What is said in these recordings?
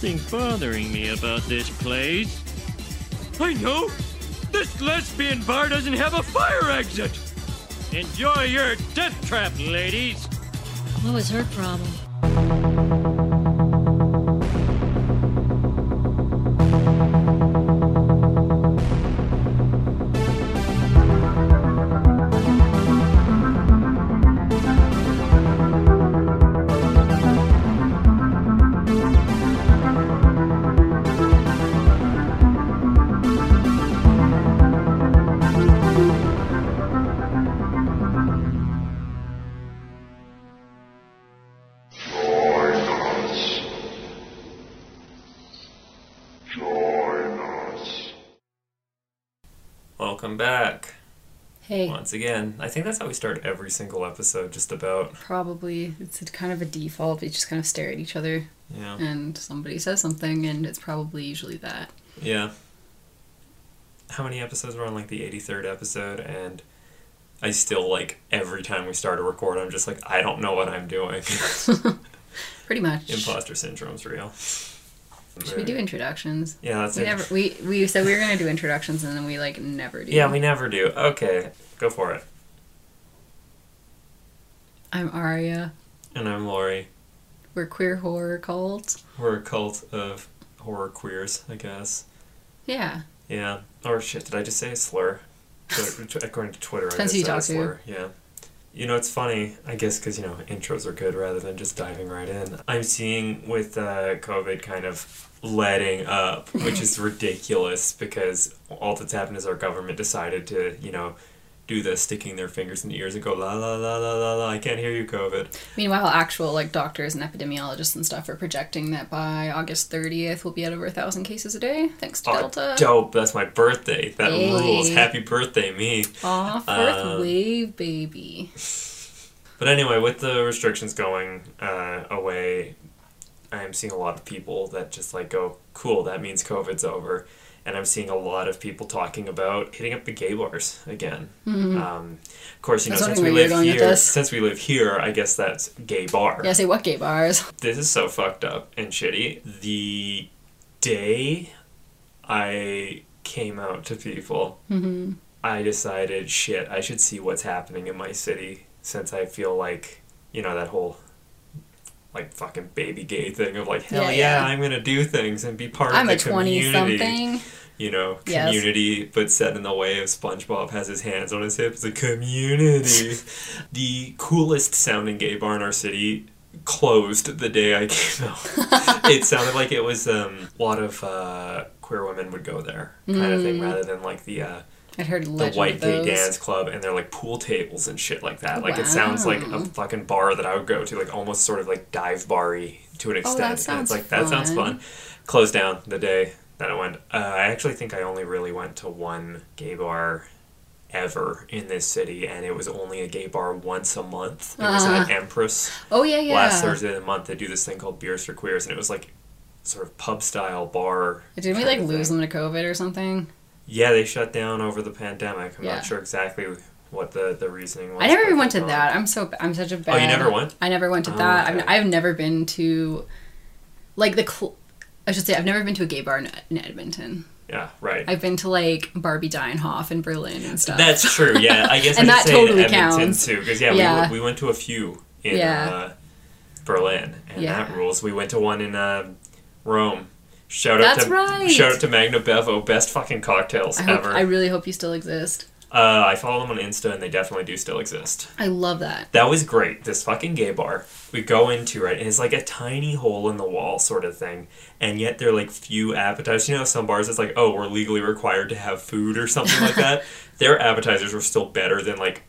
something bothering me about this place. I know! This lesbian bar doesn't have a fire exit! Enjoy your death trap, ladies! What was her problem? Once again. I think that's how we start every single episode, just about. probably it's a kind of a default. We just kind of stare at each other, Yeah. and somebody says something, and it's probably usually that. Yeah. How many episodes were on like the 83rd episode? And I still like every time we start a record, I'm just like, I don't know what I'm doing. Pretty much. Imposter syndrome's real. Should we do introductions? Yeah, that's We it. never we we said we were gonna do introductions, and then we like never do. Yeah, we never do. Okay, go for it. I'm Aria. And I'm Lori. We're queer horror cult. We're a cult of horror queers, I guess. Yeah. Yeah. Or shit, did I just say a slur? According to Twitter, Depends I just said a slur. Yeah. You know, it's funny, I guess, because, you know, intros are good rather than just diving right in. I'm seeing with uh, COVID kind of letting up, which is ridiculous because all that's happened is our government decided to, you know, do the sticking their fingers in the ears and go, la la la la la la, I can't hear you, COVID. Meanwhile, actual like doctors and epidemiologists and stuff are projecting that by August 30th we'll be at over a thousand cases a day, thanks to Oh, Delta. dope. That's my birthday. That Hey. rules. Happy birthday, me. Aw, fourth Um, wave baby. But anyway, with the restrictions going uh, away, I'm seeing a lot of people that just like go, cool, that means COVID's over. And I'm seeing a lot of people talking about hitting up the gay bars again. Um, of course, you know, Mm-hmm. Since we wondering where you live were going with here, since we live here, I guess that's gay bar. Yeah, say what gay bars? This is so fucked up and shitty. The day I came out to people, Mm-hmm. I decided, shit, I should see what's happening in my city since I feel like, you know, that whole like fucking baby gay thing of like, hell Yeah, yeah, yeah. I'm gonna do things and be part I'm of a the 20 community. something. You know, Yes. community, but set in the way of SpongeBob has his hands on his hips. The community. the coolest sounding gay bar in our city closed the day I came out. it sounded like it was um, a lot of uh, queer women would go there, kind of Mm. thing, rather than like the. Uh, I'd heard the legend white of gay those. dance club and they're like pool tables and shit like that. Like it sounds like a fucking bar that I would go to, like almost sort of like dive bar-y to an Oh, extent. that and it's like that sounds fun. fun. Closed down the day that I went. Uh, I actually think I only really went to one gay bar ever in this city, and it was only a gay bar once a month. It was at Empress Oh yeah, yeah. last Thursday of the month. They do this thing called Beers for Queers, and it was like sort of pub style bar. Didn't we like lose them to COVID or something? Yeah, they shut down over the pandemic. I'm Yeah. not sure exactly what the, the reasoning was. I never even went to that. I'm so I'm such a bad. Oh, you never went? I never went to Oh, that. okay. I've, I've never been to, like the. Cl- I should say I've never been to a gay bar in, in Edmonton. Yeah, right. I've been to like Barbie Deinhoff in Berlin and stuff. That's true. Yeah, I guess And I that say totally Edmonton counts. too, because yeah, Yeah. We, we went to a few in Yeah. uh, Berlin, and Yeah. that rules. We went to one in uh, Rome. Shout out That's to right. shout out to Magna Bevo, best fucking cocktails I hope. ever. I really hope you still exist. uh, I follow them on Insta, and they definitely do still exist. I love that. That was great. This fucking gay bar. We go into it, and it's like a tiny hole in the wall sort of thing. And yet they're like few appetizers. You know, some bars it's like, oh, we're legally required to have food or something like that. Their appetizers were still better than like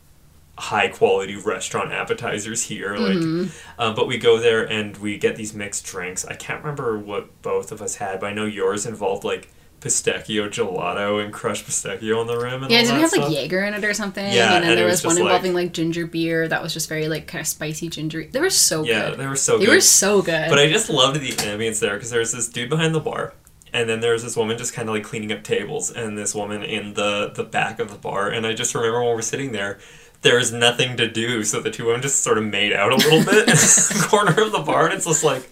high quality restaurant appetizers here. Like, Mm-hmm. um, but we go there and we get these mixed drinks. I can't remember what both of us had, but I know yours involved like pistachio gelato and crushed pistachio on the rim. And Yeah, didn't have stuff. like Jaeger in it or something? Yeah, and then and there was was, one like- involving like ginger beer that was just very like kind of spicy ginger. They were so Yeah, good. they were so They good. were so good. But I just loved the ambience there because there's this dude behind the bar, and then there's this woman just kind of like cleaning up tables, and this woman in the the back of the bar. And I just remember when we're sitting there, there was nothing to do, so the two women just sort of made out a little bit in the corner of the bar, and it's just like.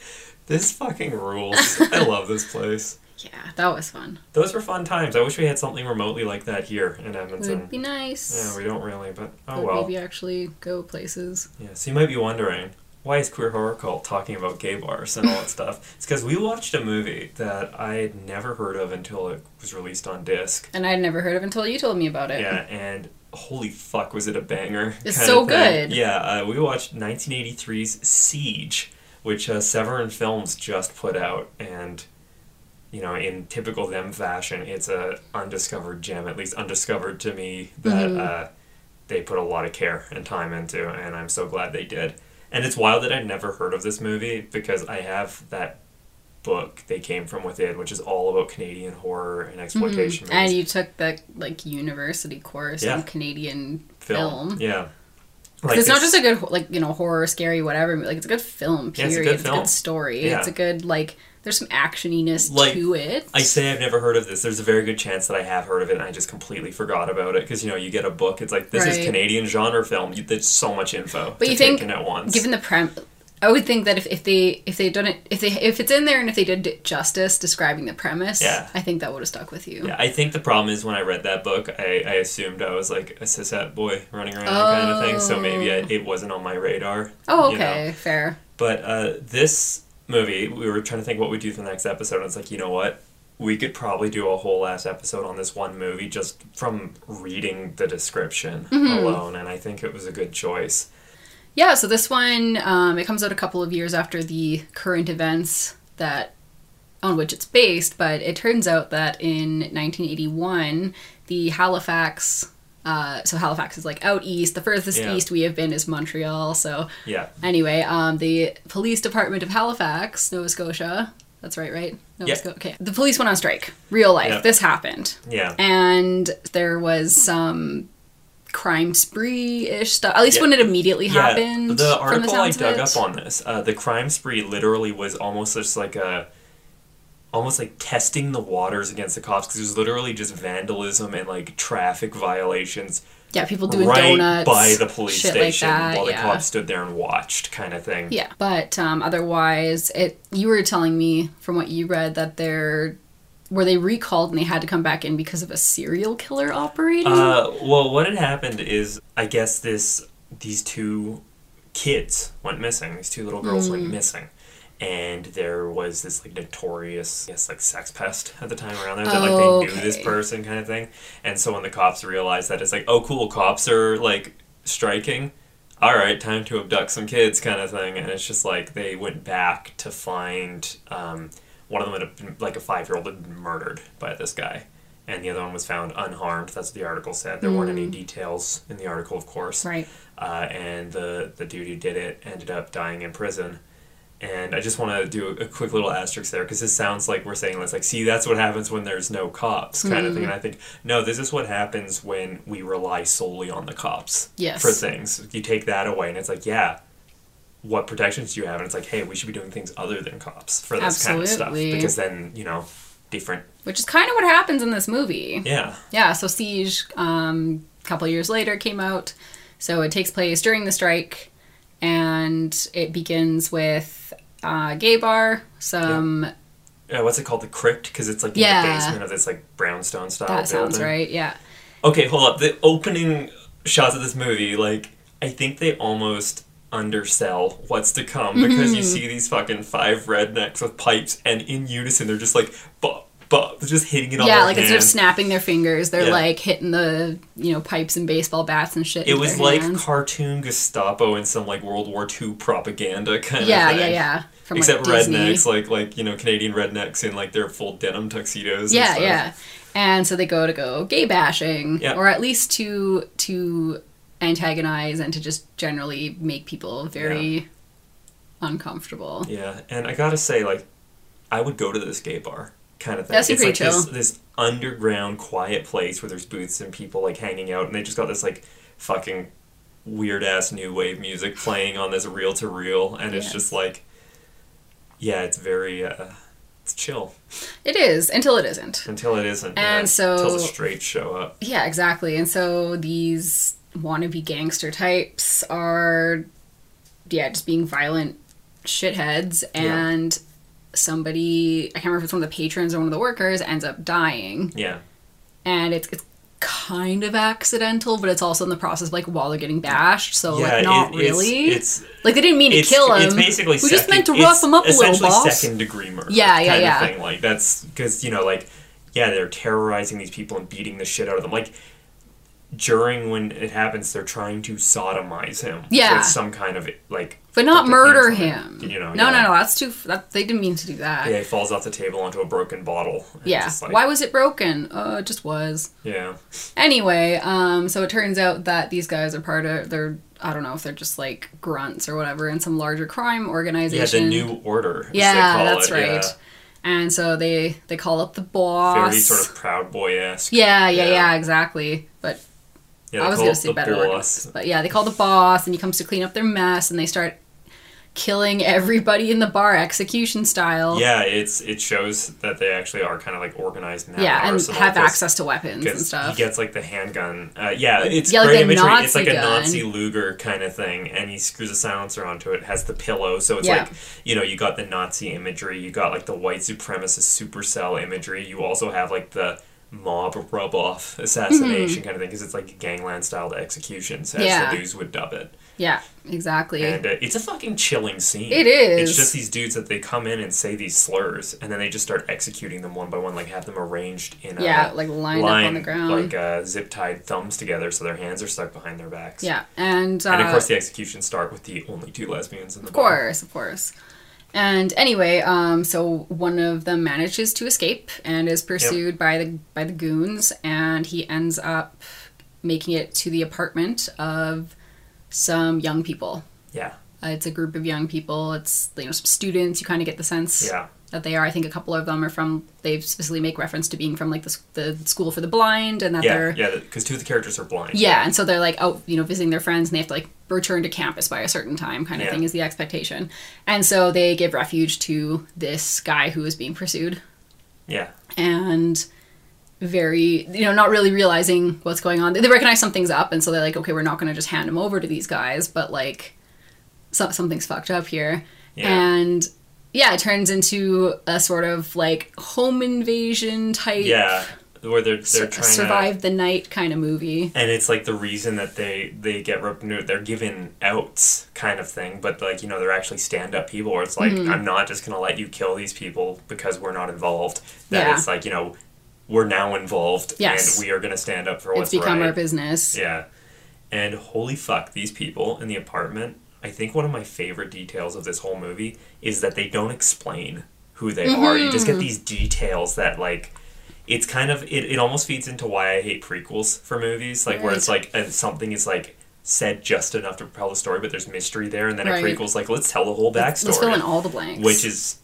This fucking rules. I love this place. Yeah, that was fun. Those were fun times. I wish we had something remotely like that here in Edmonton. It would be nice. Yeah, we don't really, but oh but well. maybe actually go places. Yeah, so you might be wondering, why is Queer Horror Cult talking about gay bars and all that stuff? It's because we watched a movie that I had never heard of until it was released on disc. And I'd never heard of until you told me about it. Yeah, and holy fuck, was it a banger? It's so good. Yeah, uh, we watched 1983's Siege, which uh, Severin Films just put out, and you know, in typical them fashion, it's a undiscovered gem, at least undiscovered to me, that Mm-hmm. uh, they put a lot of care and time into, and I'm so glad they did. And it's wild that I'd never heard of this movie because I have that book they came from within which is all about canadian horror and exploitation movies Mm-hmm. And you took the like university course Yeah. in Canadian film. yeah 'Cause it's not just a good like you know horror, scary, whatever. Like it's a good film. Yeah, it's Period. a good it's a good story. Yeah. It's a good like. There's some actioniness Like, to it. I say I've never heard of this. There's a very good chance that I have heard of it, and I just completely forgot about it. Because you know, you get a book, it's like this is Canadian genre film. You, there's so much info. But you think, take in at once. given the prem, I would think that if, if they if they done it if they if it's in there and if they did it justice describing the premise, Yeah. I think that would have stuck with you. yeah, I think the problem is when I read that book, I, I assumed I was like a cishet boy running around kind of thing. So maybe I, it wasn't on my radar. Oh, you know? okay, fair. But uh, this movie, we were trying to think what we'd do for the next episode, and it's like, you know what? We could probably do a whole ass episode on this one movie just from reading the description Mm-hmm. alone, and I think it was a good choice. Yeah, so this one um, it comes out a couple of years after the current events that on which it's based, but it turns out that in 1981, the Halifax uh, so Halifax is like out east. The furthest Yeah. east we have been is Montreal. So Yeah. anyway, um, the police department of Halifax, Nova Scotia. That's right, right? Nova Yeah. Scotia. Okay. The police went on strike. Real life. Yeah. This happened Yeah. and there was some crime spree-ish stuff. At least Yeah. when it immediately happened. The from article I sounds of dug up on this, uh, the crime spree literally was almost just like a, almost like testing the waters against the cops because it was literally just vandalism and like traffic violations Yeah, people doing right donuts by the police station like that, while the yeah. cops stood there and watched, kind of thing. Yeah, but um, otherwise, it. You were telling me from what you read that they're were they recalled and they had to come back in because of a serial killer operating. Uh, well, what had happened is, I guess this these two kids went missing. These two little girls Mm. went missing, and there was this like notorious, I guess, like sex pest at the time around there that like they knew this person kind of thing. And so when the cops realized that, it's like, oh, cool, cops are like striking. All right, time to abduct some kids, kind of thing. And it's just like they went back to find um, one of them had been like a five year old had been murdered by this guy and the other one was found unharmed. That's what the article said. There weren't any details in the article, of course. right. Uh, and the the dude who did it ended up dying in prison. And I just want to do a quick little asterisk there because this sounds like we're saying it's like, see, that's what happens when there's no cops, kind of thing. And I think no, this is what happens when we rely solely on the cops Yes. for things. You take that away, and it's like, yeah, what protections do you have? And it's like, hey, we should be doing things other than cops for this kind of stuff because then you know, different. Which is kind of what happens in this movie. Yeah, Yeah, so Siege, um, a couple years later, came out. So it takes place during the strike, and it begins with a gay bar, some. Yeah, what's it called? The crypt? Because it's like in Yeah. the basement of this like brownstone style That sounds right, yeah. Okay, hold up. The opening shots of this movie, like, I think they almost undersell what's to come because Mm-hmm. you see these fucking five rednecks with pipes, and in unison, they're just like, but, but, just hitting it on Yeah, like instead of snapping their fingers, they're Yeah. like hitting the, you know, pipes and baseball bats and shit. It was like hands. cartoon Gestapo in some like World War II propaganda kind Yeah, of thing. yeah, yeah. From Except like Disney. rednecks, like like you know Canadian rednecks in like their full denim tuxedos. and Yeah, stuff. yeah. Yeah. And so they go to go gay bashing, Yeah. or at least to to antagonize and to just generally make people very uncomfortable. Yeah, and I gotta say, like, I would go to this gay bar kind of thing. That seemed it's like pretty this, chill. this underground, quiet place where there's booths and people like hanging out, and they just got this like fucking weird ass new wave music playing on this reel to reel, and it's just like, yeah, it's very, uh, it's chill It is until it isn't. until it isn't. And yeah, so- until the straights show up. Yeah, exactly. And so these wannabe gangster types are, yeah, just being violent shitheads. Yeah. And somebody I can't remember if it's one of the patrons or one of the workers ends up dying, Yeah. and it's it's kind of accidental, but it's also in the process like while they're getting bashed, so Yeah, like not it- really. it's- like they didn't mean to kill him. it's basically we just meant to rough him up a little, boss. second degree murder. Yeah, yeah, kind yeah. Of thing. Like that's because you know, like yeah, they're terrorizing these people and beating the shit out of them. Like during when it happens, they're trying to sodomize him. Yeah. with some kind of like. But not murder him. You know. no, yeah. no, no. That's too. That, they didn't mean to do that. Yeah, he falls off the table onto a broken bottle. Yeah. like- Why was it broken? Uh, it just was. Yeah. Anyway, um, so it turns out that these guys are part of. They're. I don't know if they're just like grunts or whatever in some larger crime organization. Yeah, the new order. Yeah, that's it, right. yeah. And so they they call up the boss. Very sort of proud boy esque. Yeah, yeah, Yeah. yeah, exactly. But Yeah, I was gonna say better. boss. But yeah, they call the boss, and he comes to clean up their mess, and they start killing everybody in the bar, execution style. Yeah, it's it shows that they actually are kind of like organized now. Yeah, and have access to weapons and stuff. he gets like the handgun. Uh, yeah, it's Yeah, like great a imagery. Nazi it's like a gun. Nazi Luger kind of thing, and he screws a silencer onto it. Has the pillow, so it's Yeah. like you know you got the Nazi imagery, you got like the white supremacist supercell imagery. You also have like the mob rub off assassination kind of thing because it's like gangland styled executions, as Mm-hmm. Yeah. the news would dub it. yeah, exactly. And uh, it's a fucking chilling scene. It is. It's just these dudes that they come in and say these slurs, and then they just start executing them one by one, like have them arranged in a Yeah, like lined up on the ground. like uh, zip tied thumbs together, so their hands are stuck behind their backs. yeah, and uh, And of course, the executions start with the only two lesbians in the Of course, of course. And anyway, um, so one of them manages to escape and is pursued by the by the goons, and he ends up making it to the apartment of some young people. Yeah, Uh, it's a group of young people. It's you know some students. You kind of get the sense yeah, that they are. I think a couple of them are from. They specifically make reference to being from like the, the school for the blind, and that yeah, they're yeah. Because two of the characters are blind. yeah, and so they're like out, you know, visiting their friends, and they have to like return to campus by a certain time, kind of Yeah. thing is the expectation. And so they give refuge to this guy who is being pursued, yeah, and very, you know, not really realizing what's going on. They recognize something's up, and so they're like, okay, we're not going to just hand him over to these guys, but like, so, something's fucked up here, Yeah. and. Yeah, it turns into a sort of like home invasion type yeah. Where they're they're trying to survive the night kind of movie. and it's like the reason that they they get they're given outs kind of thing but like you know they're actually stand-up people where it's like Mm-hmm. i'm not just gonna let you kill these people because we're not involved That Yeah. it's like you know we're now involved Yes. and we are gonna stand up for what's It's become right our business. yeah and holy fuck these people in the apartment i think one of my favorite details of this whole movie is that they don't explain who they are you just Mm-hmm. get these details that like it's kind of it, it almost feeds into why i hate prequels for movies like where it's like uh, something is like said just enough to propel the story but there's mystery there and then Right. a prequel's like let's tell the whole backstory Let's fill in all the blanks. which is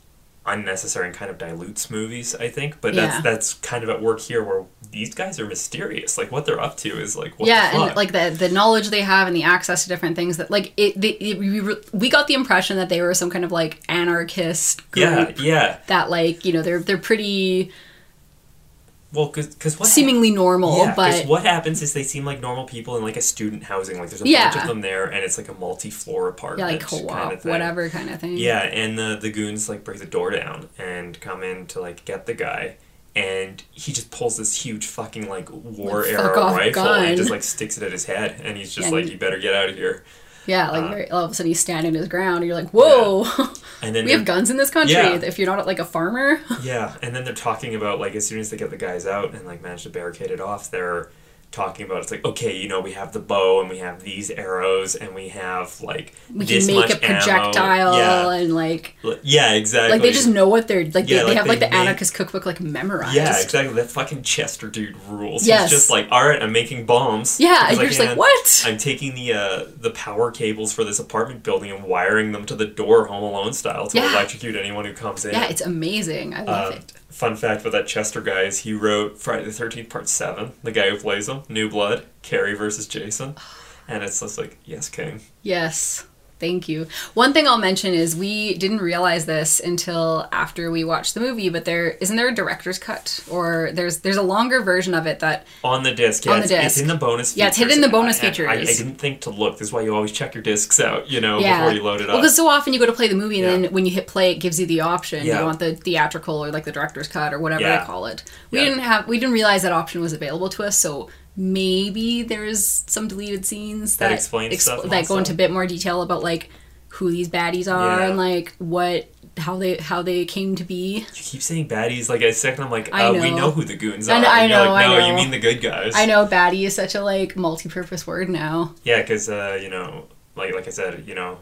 unnecessary and kind of dilutes movies i think but Yeah. that's that's kind of at work here where these guys are mysterious. Like what they're up to is like what yeah, the and like the the knowledge they have and the access to different things that like it, they, it we, re- we got the impression that they were some kind of like anarchist group yeah yeah. that like you know they're they're pretty Well, because what seemingly normal, yeah, but what happens is they seem like normal people in like a student housing. Like there's a Yeah. bunch of them there, and it's like a multi-floor yeah, apartment, like co-op, kind of thing. whatever kind of thing. Yeah, and the the goons like break the door down and come in to like get the guy, and he just pulls this huge fucking like war Like, arrow rifle gun. and just like sticks it at his head, and he's just Yeah, like, and- "You better get out of here." Yeah, like Uh, very, all of a sudden he's standing his ground, and you're like, whoa, And then we have guns in this country. Yeah. If you're not like a farmer, Yeah, and then they're talking about like as soon as they get the guys out and like manage to barricade it off, they're talking about it's like okay, you know, we have the bow and we have these arrows and we have like we this can make much a projectile Yeah, and like yeah, exactly. like they just know what they're like. Yeah, they, they like, have they like the make- anarchist cookbook like memorized. Yeah, exactly. That fucking Chester dude rules. Yes. He's just like, all right, I'm making bombs. Yeah, and you're just like, what? I'm taking the uh, the power cables for this apartment building and wiring them to the door, Home Alone style, to Yeah. electrocute anyone who comes in. Yeah, it's amazing. I love Um, it. Fun fact about that Chester guy is he wrote Friday the Thirteenth Part Seven. The guy who plays him, New Blood, Carrie versus Jason, and it's just like yes, King. Yes. Thank you. One thing I'll mention is we didn't realize this until after we watched the movie, but there isn't there a director's cut or there's there's a longer version of it that On the disc, yeah, On the it's, it's in the bonus. Features. Yeah, it's hidden in the bonus I- I- I, I, didn't think to look. This is why you always check your discs out, you know, yeah. before you load it Well, up. because so often you go to play the movie and Yeah. then when you hit play, it gives you the option. Yeah. you want the theatrical or like the director's cut or whatever they call it? We didn't have we didn't realize that option was available to us, so maybe there's some deleted scenes That that explains stuff that go into a bit more detail about like who these baddies are Yeah. and like what how they how they came to be. you keep saying baddies. Like a second, I'm like, I uh, we know. know who the goons I are. know- I And you're know, like, I no, you mean the good guys. I know baddie is such a like multi-purpose word now. Yeah, because uh, you know, like like I said, you know,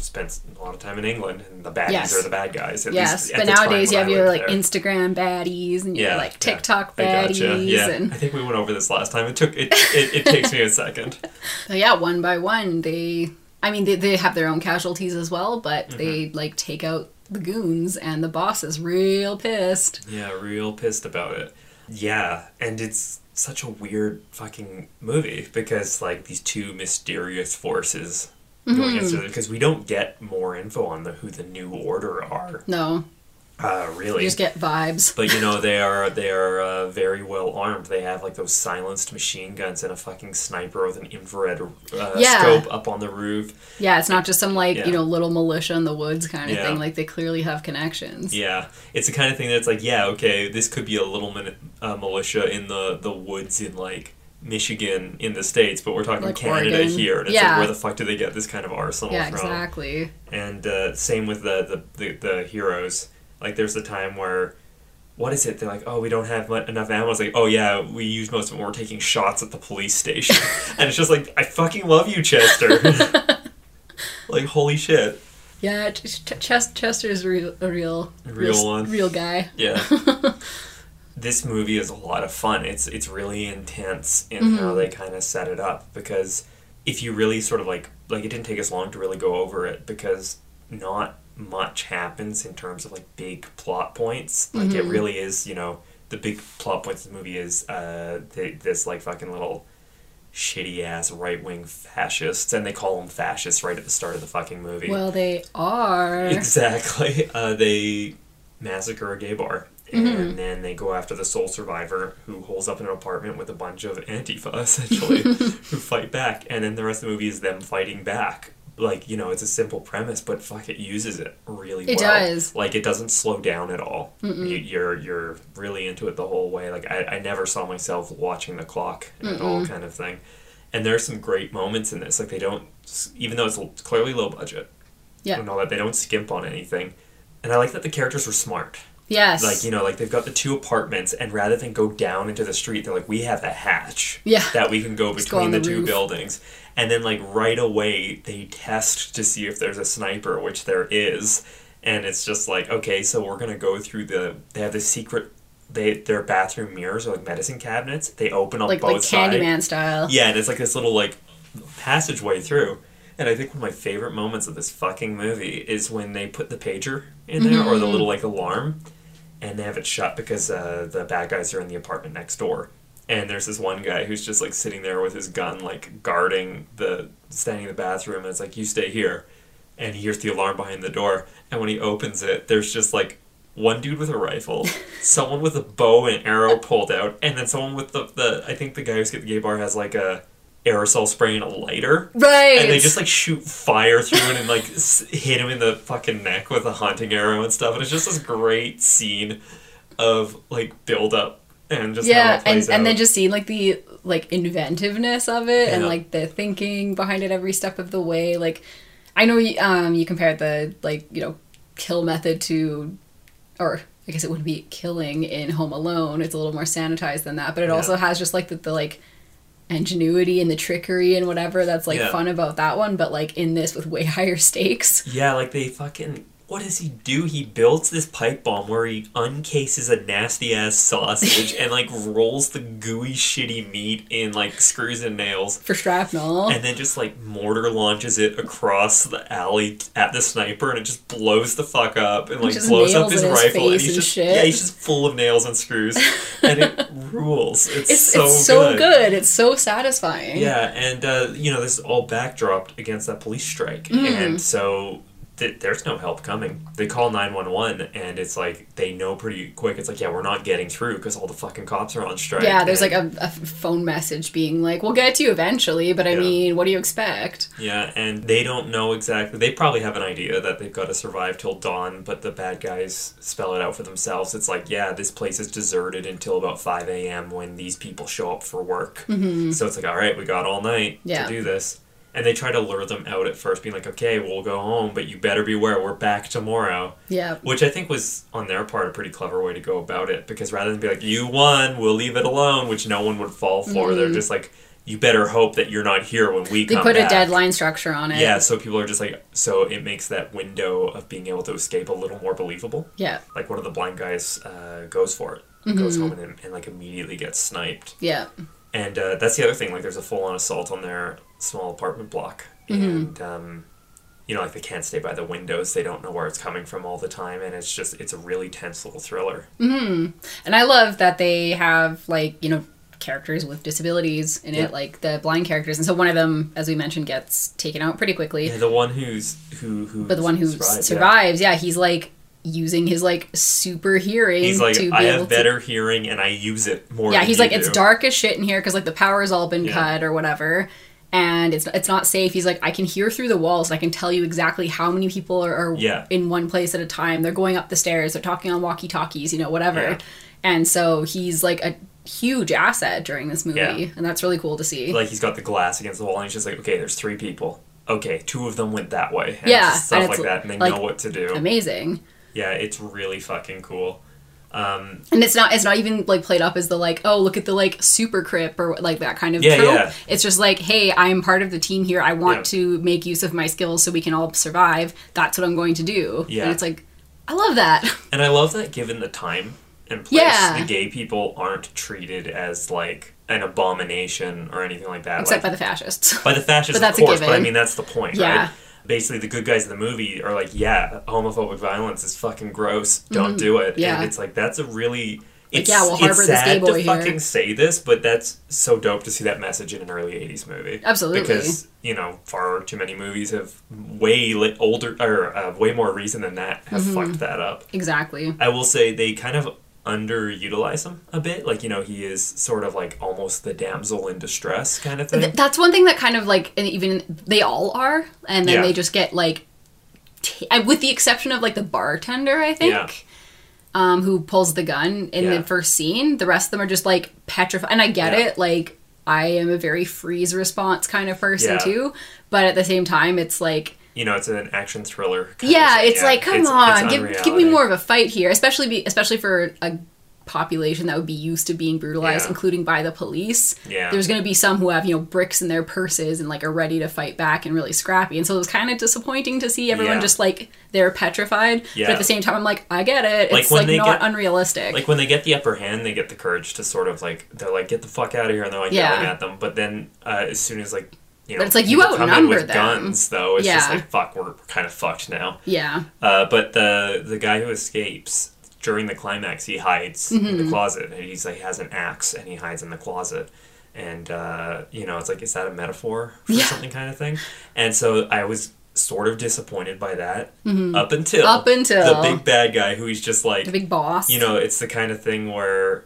spent a lot of time in England, and the baddies Yes. are the bad guys. At yes, but nowadays you have your like there. Instagram baddies and your Yeah, like yeah. TikTok I baddies gotcha. Yeah, and I think we went over this last time. It took it. It, it takes me a second. So yeah, one by one, they. I mean, they, they have their own casualties as well, but Mm-hmm. they like take out the goons, and the boss is real pissed. Yeah, real pissed about it. Yeah, and it's such a weird fucking movie because like these two mysterious forces Mm-hmm. each because we don't get more info on the who the new order are. No, Uh, really. you just get vibes. But you know they are they are uh, very well armed. They have like those silenced machine guns and a fucking sniper with an infrared uh, Yeah. scope up on the roof. Yeah, it's not just some like Yeah. you know little militia in the woods kind of Yeah. thing. Like they clearly have connections. Yeah, it's the kind of thing that's like, yeah, okay, this could be a little uh, militia in the the woods in like Michigan in the states, but we're talking Like Canada Oregon. here, and it's Yeah. like, where the fuck do they get this kind of arsenal Yeah, from? exactly. And uh, same with the, the the the heroes. Like, there's a time where. What is it? They're like, oh, we don't have mu- enough ammo. It's like, oh yeah, we used most of it. when We're taking shots at the police station, and it's just like, I fucking love you, Chester. like, holy shit. Yeah, Ch- Ch- Chester's real, a real, Real one. real guy. Yeah. this movie is a lot of fun. It's it's really intense in Mm-hmm. how they kind of set it up because if you really sort of like like it didn't take us long to really go over it because not much happens in terms of like big plot points. Like Mm-hmm. it really is, you know, the big plot points of the movie is uh th- this like fucking little shitty ass right wing fascists and they call them fascists right at the start of the fucking movie. Well, they are. Exactly. Uh, they massacre a gay bar. Mm-hmm. And then they go after the sole survivor who holds up in an apartment with a bunch of Antifa, essentially, who fight back. And then the rest of the movie is them fighting back. Like, you know, it's a simple premise, but fuck, it uses it really well. It well. does. Like, it doesn't slow down at all. You, you're you're really into it the whole way. Like, I, I never saw myself watching the clock at all, kind of thing. And there's some great moments in this. Like, they don't, even though it's clearly low budget, Yeah. and all that. They don't skimp on anything. And I like that the characters were smart. Yes. Like, you know, like they've got the two apartments, and rather than go down into the street, they're like, we have a hatch Yeah. that we can go Just go between on the, the two buildings. And then, like, right away, they test to see if there's a sniper, which there is. And it's just like, okay, so we're going to go through the. They have this secret. They, their bathroom mirrors are like medicine cabinets. They open up like both like sides. Candyman style. Yeah, and it's like this little like passageway through. And I think one of my favorite moments of this fucking movie is when they put the pager in there or the mm-hmm. little like alarm, and they have it shut because uh, the bad guys are in the apartment next door. And there's this one guy who's just like sitting there with his gun, like guarding the standing in the bathroom, and it's like you stay here. And he hears the alarm behind the door, and when he opens it, there's just like one dude with a rifle, someone with a bow and arrow pulled out, and then someone with the, the I think the guy who's at the gay bar has like a aerosol spray and a lighter. Right. And they just like shoot fire through it and like hit him in the fucking neck with a hunting arrow and stuff. And it's just this great scene of like build up and just how yeah, it plays and and then just seeing like the like inventiveness of it and like the thinking behind it every step of the way. Like, I know you, um you compared the like you know kill method to, or I guess it wouldn't be killing in Home Alone. It's a little more sanitized than that, but it Yeah. also has just like the, the like ingenuity and the trickery and whatever that's like Yeah. fun about that one. But like in this with way higher stakes. Yeah, like they fucking what does he do? He builds this pipe bomb where he uncases a nasty ass sausage and like rolls the gooey shitty meat in like screws and nails. For shrapnel. And then just like mortar launches it across the alley at the sniper, and it just blows the fuck up and like blows up his his rifle, and he's and just shit. yeah, he's just full of nails and screws, and it rules. It's, it's so it's so good. good. It's so satisfying. Yeah, and uh, you know this is all backdropped against that police strike, Mm. and so th- there's no help coming. They call nine one one, and it's like they know pretty quick. It's like yeah, we're not getting through because all the fucking cops are on strike. Yeah, there's and- like a, a phone message being like, "We'll get to you eventually," but I Yeah. mean, what do you expect? Yeah, and they don't know exactly. They probably have an idea that they've got to survive till dawn, but the bad guys spell it out for themselves. It's like, yeah, this place is deserted until about 5 a.m. when these people show up for work. Mm-hmm. So it's like, all right, we got all night Yeah. to do this. And they try to lure them out at first, being like, okay, we'll go home, but you better beware, we're back tomorrow. Yeah, Which I think was, on their part, a pretty clever way to go about it, because rather than be like, you won, we'll leave it alone, which no one would fall for, they're just like, you better hope that you're not here when we Mm-hmm. they come put a deadline structure on it. Yeah, so people are just like, so it makes that window of being able to escape a little more believable. yeah, Like one of the blind guys uh, goes for it, goes Mm-hmm. home and, and like immediately gets sniped. yeah. And uh, that's the other thing. Like, there's a full-on assault on their small apartment block, Mm-hmm. and um, you know, like they can't stay by the windows. They don't know where it's coming from all the time, and it's just it's a really tense little thriller. And I love that they have like you know characters with disabilities in Yeah. it, like the blind characters, and so one of them, as we mentioned, gets taken out pretty quickly. Yeah, the one who's who who But the one who survived, survives, yeah. yeah. he's like using his like super hearing He's like, to be I have to better hearing, and I use it more. yeah he's like it's dark as shit in here because like the power's all been cut or whatever and it's it's not safe. He's like i can hear through the walls. And i can tell you exactly how many people are, are Yeah. in one place at a time. They're going up the stairs. They're talking on walkie talkies you know whatever. Yeah. and so he's like a huge asset during this movie Yeah. and that's really cool to see. Like he's got the glass against the wall and he's just like okay there's three people. Okay two of them went that way. And Yeah, stuff like that and they like, know what to do. amazing. Yeah it's really fucking cool um, and it's not it's not even like played up as the like oh look at the like super crip or like that kind of Yeah, trope yeah. it's just like hey i'm part of the team here i want Yeah. to make use of my skills so we can all survive that's what i'm going to do Yeah. and it's like i love that and i love that given the time and place Yeah. the gay people aren't treated as like an abomination or anything like that except by the fascists by the fascists But that's a of course but i mean that's the point Yeah. right basically the good guys in the movie are like yeah homophobic violence is fucking gross don't do it Mm-hmm. Yeah. and it's like that's a really it's, yeah, we'll it's harbor this sad gay boy to here. fucking say this, but that's so dope to see that message in an early '80s movie. Absolutely. because you know far too many movies have way li- older or uh, way more reason than that have Mm-hmm. fucked that up. exactly I will say they kind of underutilize him a bit. Like you know he is sort of like almost the damsel in distress kind of thing. Th- that's one thing that kind of like and even they all are and then Yeah. they just get like t- with the exception of like the bartender i think Yeah. um who pulls the gun in Yeah. the first scene the rest of them are just like petrified and i get it like i am a very freeze response kind of person too but at the same time it's like you know it's an action thriller. kind of yeah it's like come It's- on it's give, give me more of a fight here especially be, especially for a population that would be used to being brutalized Yeah. including by the police Yeah. there's going to be some who have you know bricks in their purses and like are ready to fight back and really scrappy and so it was kind of disappointing to see everyone Yeah. just like they're petrified Yeah. but at the same time i'm like i get it Like it's when like they not get- unrealistic like when they get the upper hand, they get the courage to sort of like they're like get the fuck out of here, and they're like Yeah. yelling at them. But then uh, as soon as like you know, But it's like, you in outnumber with them. guns, though. It's just like fuck, we're kind of fucked now. yeah Uh, but the the guy who escapes during the climax, he hides in Mm-hmm. the closet, and he's like has an axe, and he hides in the closet. And uh, you know, it's like, is that a metaphor for Yeah. something kind of thing? And so I was sort of disappointed by that up until Mm-hmm. Up until- the big bad guy who he's just like the big boss you know, it's the kind of thing where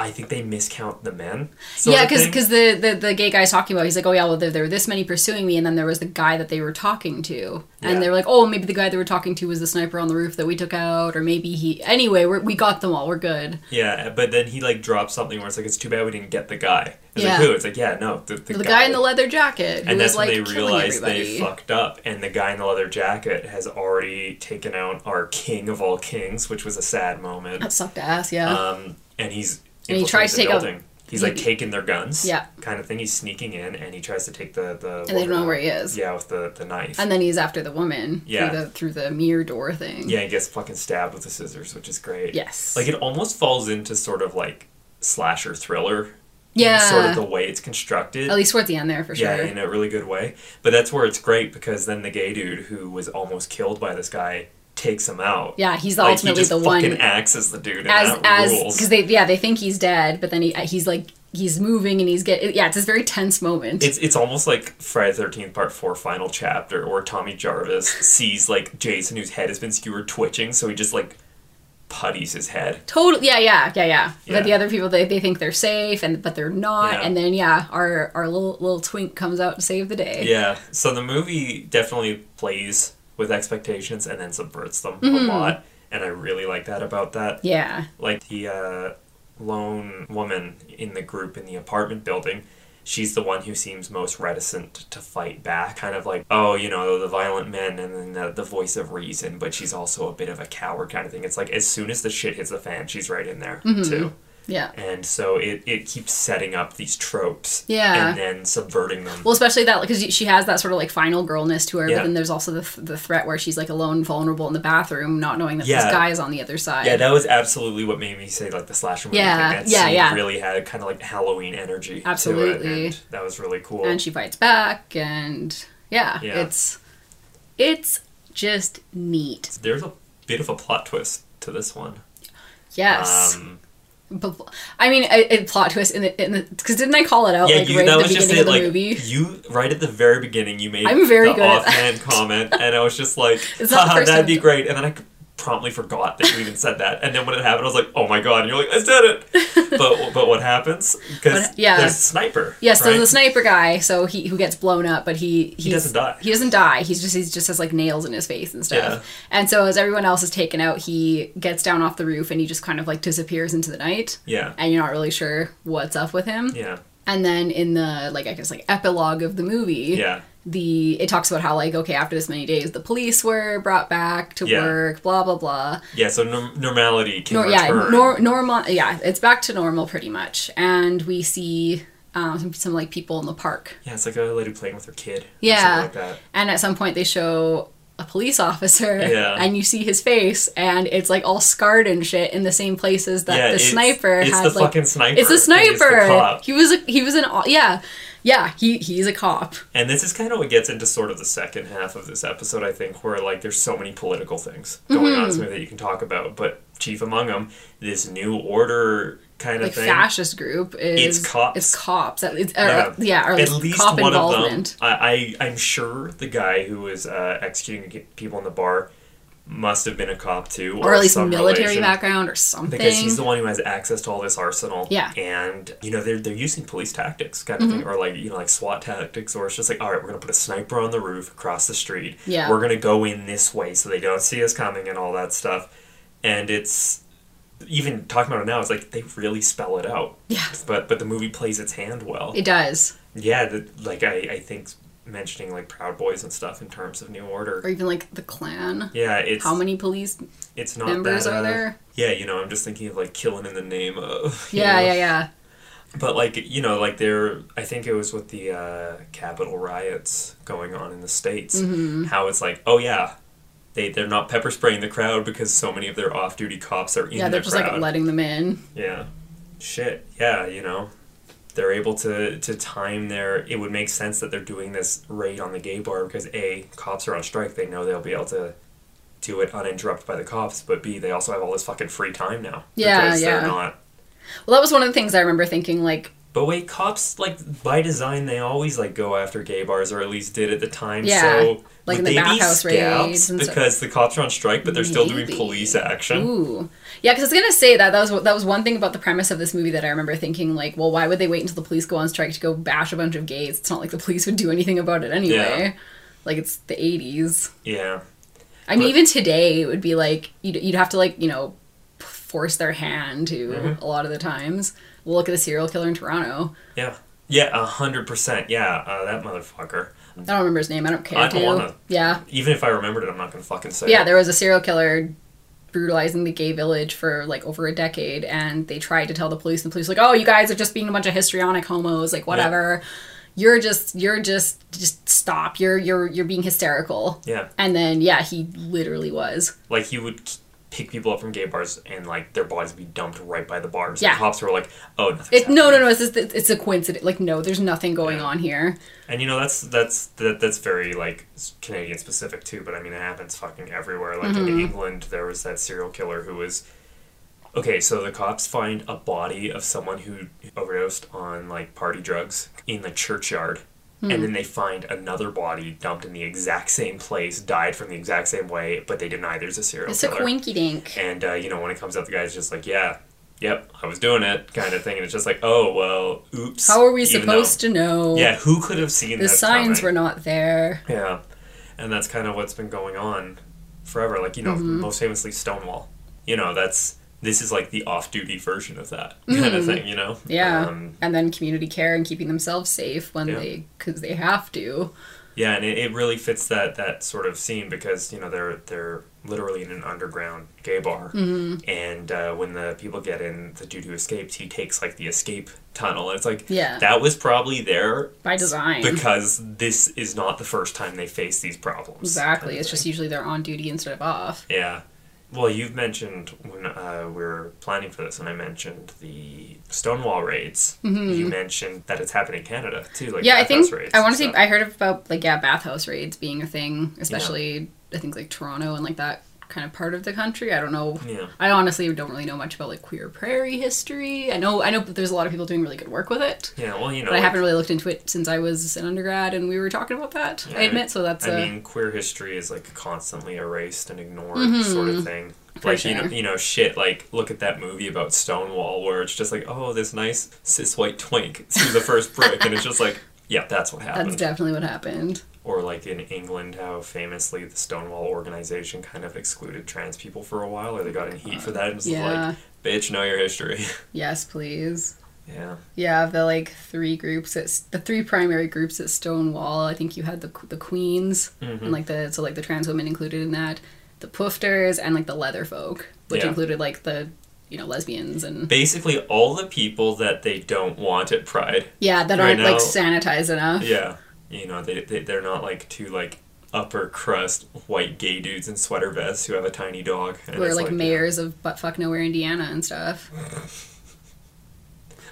I think they miscount the men. yeah of because the, the the gay guy's talking about he's like oh yeah well there, there were this many pursuing me and then there was the guy that they were talking to and Yeah. they were like oh maybe the guy they were talking to was the sniper on the roof that we took out or maybe he anyway we're, we got them all we're good yeah, but then he like drops something where it's like it's too bad we didn't get the guy. It's Yeah. like who? It's like yeah, no, the, the, the guy in the leather jacket And was that's like when they killing realize they fucked up, and the guy in the leather jacket has already taken out our king of all kings, which was a sad moment. that sucked ass yeah Um, and he's and he tries to take infiltrated out building. He's like taking their guns, Yeah. kind of thing. He's sneaking in, and he tries to take the the. and they don't know where he is. Yeah, with the the knife. And then he's after the woman Yeah. through the through the mirror door thing. yeah, he gets fucking stabbed with the scissors, which is great. Yes. Like it almost falls into sort of like slasher thriller. Yeah. Sort of the way it's constructed. At least towards the end there for sure. Yeah, in a really good way. But that's where it's great because then the gay dude who was almost killed by this guy takes him out. Yeah, he's Like, ultimately he just the one fucking acts as the dude, and as that as rules. because they yeah they think he's dead, but then he he's like he's moving and he's getting yeah it's this very tense moment. It's it's almost like Friday Thirteenth Part Four final chapter, where Tommy Jarvis sees like Jason, whose head has been skewered, twitching, so he just like putties his head. Totally. yeah, yeah, yeah, yeah. Yeah. But the other people, they, they think they're safe, and but they're not. Yeah. And then yeah, our our little little twink comes out to save the day. Yeah, so the movie definitely plays with expectations and then subverts them Mm-hmm. a lot, and I really like that about that. Yeah, like the uh, lone woman in the group in the apartment building she's the one who seems most reticent to fight back kind of like oh you know the violent men and then the, the voice of reason but she's also a bit of a coward kind of thing it's like as soon as the shit hits the fan she's right in there Mm-hmm. too yeah. and so it, it keeps setting up these tropes Yeah. and then subverting them Well, especially that because she has that sort of like final girlness to her, Yeah. but then there's also the th- the threat where she's like alone, vulnerable in the bathroom, not knowing that Yeah. this guy is on the other side. yeah, that was absolutely what made me say like the slasher movie Yeah, thing. That yeah, yeah. really had kind of like Halloween energy. To Absolutely. it, and that was really cool. and she fights back, and yeah, Yeah. it's it's just neat. There's a bit of a plot twist to this one. Yes. Um, I mean, a, a plot twist in the in the because didn't I call it out yeah, like you, right that at the was just it. the Like movie? you, right at the very beginning, you made I'm very the good offhand comment, and I was just like, It's "Haha, that'd be great." And then I promptly forgot that you even said that. And then when it happened, I was like, "Oh my god!" And you're like, "I said it." but but what happens? Because yeah. there's a sniper. Yes, right? there's the sniper guy, so he who gets blown up, but he he's, doesn't die. He doesn't die. He's just he's just has like nails in his face and stuff. Yeah. And so as everyone else is taken out, he gets down off the roof and he just kind of like disappears into the night. Yeah, And you're not really sure what's up with him. yeah, And then in the like I guess like epilogue of the movie, yeah. The it talks about how like okay after this many days the police were brought back to Yeah. work, blah blah blah. Yeah, so norm- normality can Nor, yeah, nor, normal. Yeah, it's back to normal pretty much, and we see um, some, some like people in the park yeah, it's like a lady playing with her kid. Yeah. like that. And at some point, they show a police officer, Yeah. and you see his face, and it's like all scarred and shit in the same places that yeah, the it's, sniper it's had. the like, fucking sniper. it's the sniper. the he was a, he was an yeah, yeah. He he's a cop. And this is kind of what gets into sort of the second half of this episode, I think, where like there's so many political things going Mm-hmm. on, something that you can talk about. But chief among them, this new order kind of Like thing. fascist group is It's cops. It's cops. It's, or, Yeah. yeah, or At least cop one involvement. of them. I, I I'm sure the guy who was uh, executing people in the bar must have been a cop too, or at least some military relation. background or something. Because he's the one who has access to all this arsenal. Yeah. And, you know, they're, they're using police tactics kind of Mm-hmm. thing, or like, you know, like SWAT tactics, or it's just like, all right, we're to put a sniper on the roof across the street. Yeah. We're to go in this way so they don't see us coming and all that stuff. And it's, even talking about it now, it's like they really spell it out. Yeah. But but the movie plays its hand well. it does, yeah, the, like I, I think mentioning like Proud Boys and stuff in terms of New Order. or even like the Klan. Yeah, it's How many police it's not members that, are uh, there? Yeah, you know, I'm just thinking of like killing in the name of. Yeah, know. yeah, yeah. But like you know, like there, I think it was with the uh, Capitol riots going on in the states. Mm-hmm. How it's like, oh yeah, they they're not pepper spraying the crowd because so many of their off-duty cops are in Yeah, they're the just crowd. like letting them in. yeah, shit. Yeah, you know, they're able to to time their. It would make sense that they're doing this raid on the gay bar because a cops are on strike. They know they'll be able to. Do it uninterrupted by the cops, but B, they also have all this fucking free time now. Yeah, yeah. They're not Well, that was one of the things I remember thinking, like, But wait, cops like by design they always like go after gay bars, or at least did at the time. Yeah, so like would in the they be bathhouse raids scouts and stuff. because the cops are on strike, but they're still doing police action. ooh, yeah, because I was gonna say that that was that was one thing about the premise of this movie that I remember thinking, like, well, why would they wait until the police go on strike to go bash a bunch of gays? It's not like the police would do anything about it anyway. Yeah. Like it's the '80s. Yeah, I mean, But- even today, it would be like you'd, you'd have to like you know force their hand to Mm-hmm. a lot of the times. We'll look at the serial killer in Toronto. yeah, yeah, a hundred percent. Yeah, uh, that motherfucker. I don't remember his name. I don't care I don't wanna- Yeah, Even if I remembered it, I'm not gonna fucking say. yeah. it. There was a serial killer brutalizing the gay village for like over a decade and they tried to tell the police and the police were like oh you guys are just being a bunch of histrionic homos like whatever you're just you're just just stop you're you're you're being hysterical Yeah. and then yeah he literally was Like he would pick people up from gay bars and like their bodies be dumped right by the bars. Yeah. And cops were like, "Oh, it, no no no it's just, it's a coincidence like no there's nothing going Yeah. on here And you know that's that's that, that's very like Canadian specific too. But I mean, it happens fucking everywhere. Like Mm-hmm. in England, there was that serial killer who was. Okay, so the cops find a body of someone who overdosed on like party drugs in the churchyard. Hmm. And then they find another body dumped in the exact same place, died from the exact same way, but they deny there's a serial it's a killer. quinky dink And uh, you know, when it comes out, the guy's just like, "Yeah, yep, I was doing it," kind of thing. And it's just like, "Oh well, oops." how are we Even supposed though- to know Yeah, who could have seen the signs coming? were not there Yeah, and that's kind of what's been going on forever. Like you know, Mm-hmm. most famously Stonewall. You know, that's this is like the off-duty version of that kind of thing. You know. Yeah, Um, and then community care and keeping themselves safe when Yeah. they because they have to. yeah, and it, it really fits that that sort of scene because you know they're they're literally in an underground gay bar, Mm-hmm. and uh, when the people get in, the dude who escaped, he takes like the escape tunnel. And it's like Yeah. that was probably there By design. because this is not the first time they face these problems. Exactly. kind of It's just usually they're on duty instead of off. Yeah. Well, you've mentioned when uh, we were planning for this, and I mentioned the Stonewall raids. You mentioned that it's happening in Canada too, like Mm-hmm. yeah, I think raids I want to say. I heard about like yeah bathhouse raids being a thing, especially I think like Toronto and like that kind of part of the country. I don't know. Yeah. I honestly don't really know much about like queer prairie history. I know I know that there's a lot of people doing really good work with it. Yeah, well, you know, But I haven't really looked into it since I was an undergrad and we were talking about that. I admit, so that's I a mean, queer history is like constantly erased and ignored, sort of thing. Mm-hmm. For like you know, you know, shit. Like look at that movie about Stonewall, where it's just like, oh, this nice cis white twink threw the first brick, and it's just like, yeah, that's what happened. that's definitely what happened. Or like in England, how famously the Stonewall organization kind of excluded trans people for a while, or they got in heat for that. And it's Yeah. like, bitch, know your history. Yes, please. yeah. Yeah, the like three groups at the three primary groups at Stonewall. I think you had the the Queens Mm-hmm. and like the so like the trans women included in that, the Poofters and like the Leather Folk, which Yeah. included like the you know lesbians and Basically, all the people that they don't want at Pride. yeah that Right aren't like now- sanitized enough. Yeah. You know, they, they they're not like two like upper crust white gay dudes in sweater vests who have a tiny dog. And Who are like, yeah. mayors of buttfuck nowhere Indiana and stuff.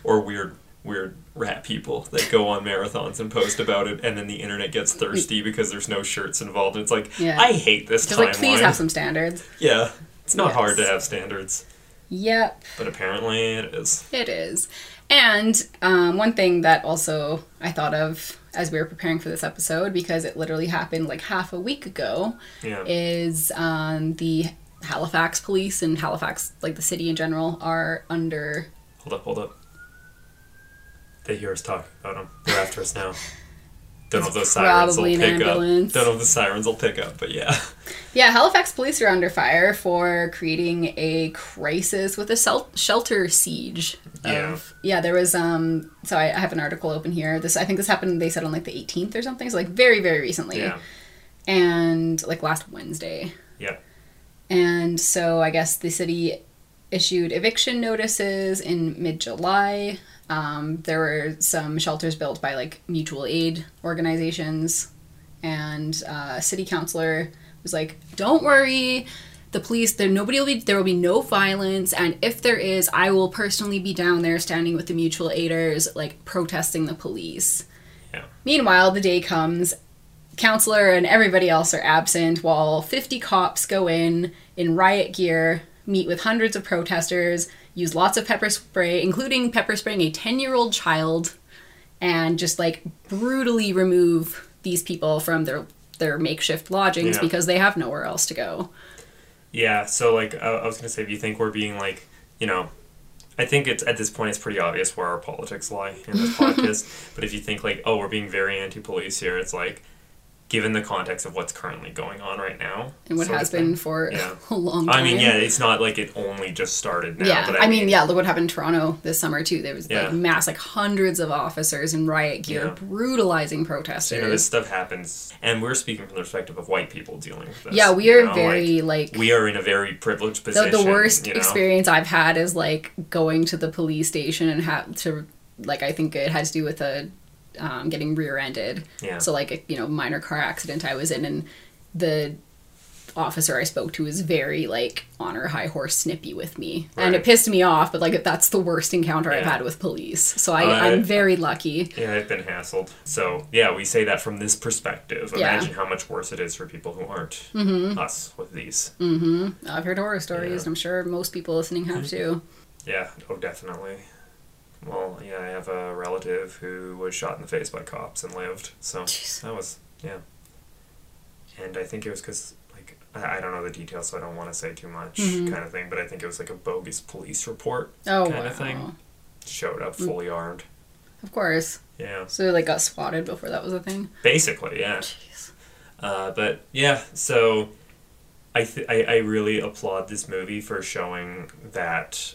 or weird weird rat people that go on marathons and post about it, and then the internet gets thirsty because there's no shirts involved. It's like Yeah. I hate this Just timeline. like please have some standards. Yeah, it's not Yes. hard to have standards, Yep. but apparently it is. It is. And um, one thing that also I thought of as we were preparing for this episode, because it literally happened like half a week ago, Yeah. is um, the Halifax police and Halifax, like the city in general, are under. hold up, hold up. They hear us talking about them. They're after us now. Don't know if those sirens will pick ambulance. up. Don't know if the sirens will pick up, but yeah. Yeah, Halifax police are under fire for creating a crisis with a sel- shelter siege. Yeah. Yeah, there was um. So I, I have an article open here. This I think this happened. They said on like the 18th or something. So like very very recently. Yeah. And like last Wednesday. Yeah. And so I guess the city issued eviction notices in mid July. Um, there were some shelters built by like mutual aid organizations. And uh, a city councilor was like, don't worry. The police, there nobody will be. There will be no violence, and if there is, I will personally be down there, standing with the mutual aiders, like protesting the police. Yeah. Meanwhile, the day comes, counselor and everybody else are absent while 50 cops go in in riot gear, meet with hundreds of protesters, use lots of pepper spray, including pepper spraying a 10 year old child, and just like brutally remove these people from their, their makeshift lodgings Yeah. because they have nowhere else to go. Yeah, so like I, I was gonna say, if you think we're being like, you know, I think it's at this point it's pretty obvious where our politics lie in this podcast. But if you think like, oh, we're being very anti-police here, it's like given the context of what's currently going on right now. and what has been for Yeah. a long time. I mean, yeah, it's not like it only just started now. yeah, I, mean, yeah, look what happened in Toronto this summer too. There was Yeah. like mass, like hundreds of officers in riot gear Yeah. brutalizing You protesters. know, this stuff happens, and we're speaking from the perspective of white people dealing with this. yeah, we you are know, very like, we are in a very privileged the, position. the worst you know? experience I've had is like going to the police station and have to like I think it had to do with a um, getting rear-ended. Yeah. So like a you know minor car accident I was in and the officer I spoke to was very like on her high horse snippy with me and it pissed me off but like that's the worst encounter I've had with police so I, Uh, I'm very lucky Yeah, I've been hassled. So yeah, we say that from this perspective. Yeah. Imagine how much worse it is for people who aren't us with these. Hmm. I've heard horror stories Yeah. and I'm sure most people listening have too Yeah, oh definitely. Well, yeah, I have a relative who was shot in the face by cops and lived. So Jeez. that was yeah. And I think it was because like I, I don't know the details, so I don't want to say too much, kind of thing. But I think it was like a bogus police report oh kind wow of thing. Showed up fully armed. of course Yeah, so they, like got swatted before that was a thing basically, yeah. Jeez. Uh, but yeah, so I, th- I I really applaud this movie for showing that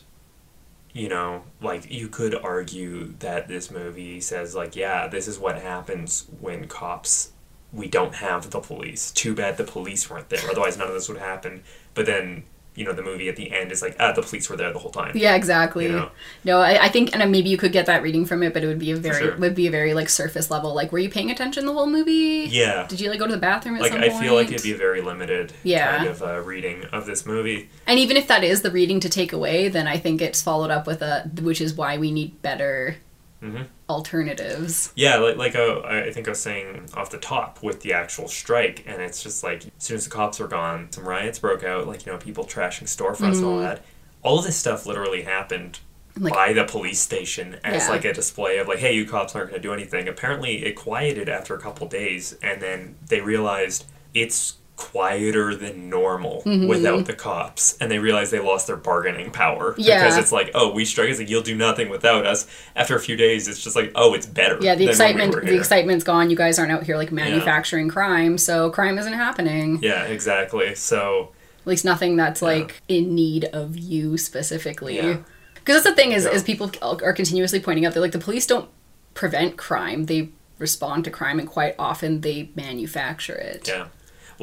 you know like you could argue that this movie says like yeah this is what happens when cops we don't have the police. Too bad the police weren't there otherwise none of this would happen. But then you know the movie at the end is like ah the police were there the whole time Yeah, exactly. You know? No, I, I think, and maybe you could get that reading from it, but it would be a very, sure. would be a very like surface level. Like, were you paying attention the whole movie? yeah Did you like go to the bathroom at like some I point? feel like it'd be a very limited Yeah. kind of uh, reading of this movie And even if that is the reading to take away, then I think it's followed up with a, which is why we need better Mhm. Alternatives. Yeah, like like uh, I think I was saying off the top with the actual strike, and it's just like as soon as the cops were gone, some riots broke out. Like you know, people trashing storefronts and all that. All of this stuff literally happened Mm-hmm. Like- by the police station as Yeah. like a display of like, hey, you cops aren't going to do anything. Apparently, it quieted after a couple days, and then they realized it's quieter than normal Mm-hmm. without the cops and they realize they lost their bargaining power Yeah. because it's like oh we strike it's like you'll do nothing without us after a few days it's just like oh it's better Yeah, the when we excitement, the excitement's gone. You guys aren't out here like manufacturing crime, so crime isn't happening. Yeah, exactly. So, At least nothing that's like in need of you specifically. Yeah. Because that's the thing is, Yeah. is people are continuously pointing out that like the police don't prevent crime; they respond to crime, and quite often they manufacture it. yeah.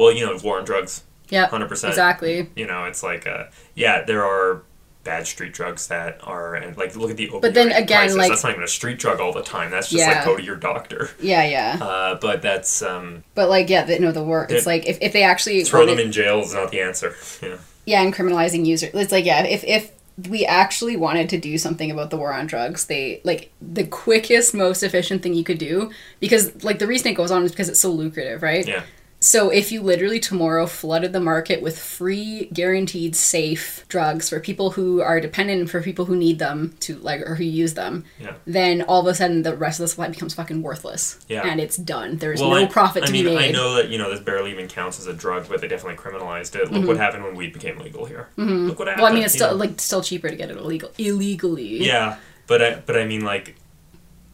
Well, you know, war on drugs, Yeah, 100%. Exactly. you know, it's like, uh, yeah, there are bad street drugs that are, and like, look at the opioid But then again, crisis. like- that's not even a street drug all the time. That's just Yeah. like, go to your doctor. Yeah, yeah. Uh, but that's, um, But like, yeah, the, no, the work. It's like if, if they actually throw them wanted- in jail is not the answer. Yeah. yeah, and criminalizing users. It's like yeah, if if we actually wanted to do something about the war on drugs, they like the quickest, most efficient thing you could do because like the reason it goes on is because it's so lucrative, right? Yeah. So if you literally tomorrow flooded the market with free, guaranteed, safe drugs for people who are dependent and for people who need them to like or who use them, Yeah. then all of a sudden the rest of the supply becomes fucking worthless. Yeah. And it's done. There's Well, no I, profit I to mean, be made. I know that you know this barely even counts as a drug, but they definitely criminalized it. Look Mm-hmm. what happened when weed became legal here. Look what happened. Well, I mean, it's still know? like still cheaper to get it illegal illegally. Yeah, but I but I mean like,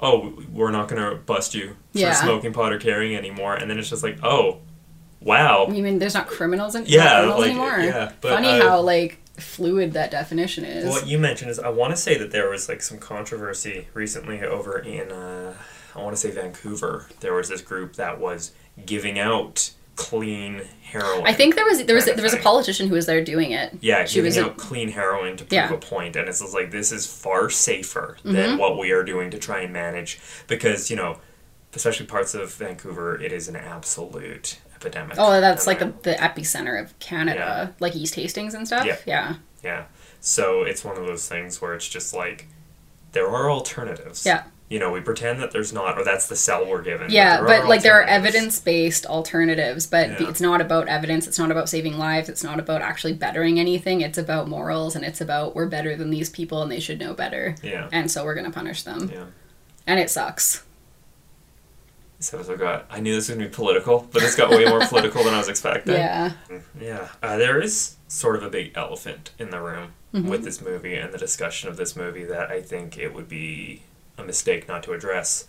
oh, we're not gonna bust you for Yeah. smoking pot or carrying anymore, and then it's just like, oh, wow, You mean there's not criminals, in, Yeah, criminals like, anymore? yeah, but Funny how like fluid that definition is. Well, what you mentioned is I want to say that there was like some controversy recently over in uh, I want to say Vancouver. There was this group that was giving out clean heroin. I think there was there was there was a politician who was there doing it. Yeah, she giving was a, out clean heroin to prove Yeah. Mm-hmm. a point, and it's like this is far safer than what we are doing to try and manage because you know, especially parts of Vancouver, it is an absolute epidemic. oh that's like the, the epicenter of Canada, like East Hastings and stuff. Yeah. yeah. yeah. So it's one of those things where it's just like there are alternatives. Yeah. You know, we pretend that there's not, or that's the cell we're given. Yeah, there but like there are evidence based alternatives, but Yeah. it's not about evidence. It's not about saving lives. It's not about actually bettering anything. It's about morals and it's about we're better than these people and they should know better. Yeah. And so we're going to punish them. Yeah. And it sucks. This episode got. I knew this was gonna be political, but this got way more political than I was expecting. Yeah. Yeah, uh, there is sort of a big elephant in the room Mm-hmm. with this movie and the discussion of this movie that I think it would be a mistake not to address.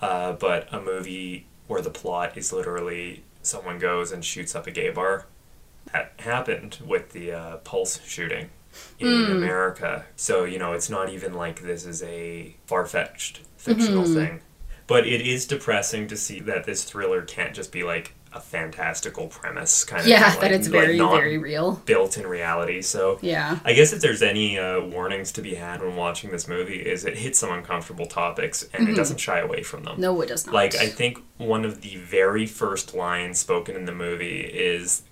Uh, but a movie where the plot is literally someone goes and shoots up a gay bar. That happened with the uh, Pulse shooting in America. So, you know, it's not even like this is a far fetched fictional thing. But it is depressing to see that this thriller can't just be like a fantastical premise kind of Yeah, thing, that like- it's very, not very real. built in reality. So Yeah. I guess if there's any uh, warnings to be had when watching this movie, is it hits some uncomfortable topics and it doesn't shy away from them. Mm-hmm. No, it does not. Like I think one of the very first lines spoken in the movie is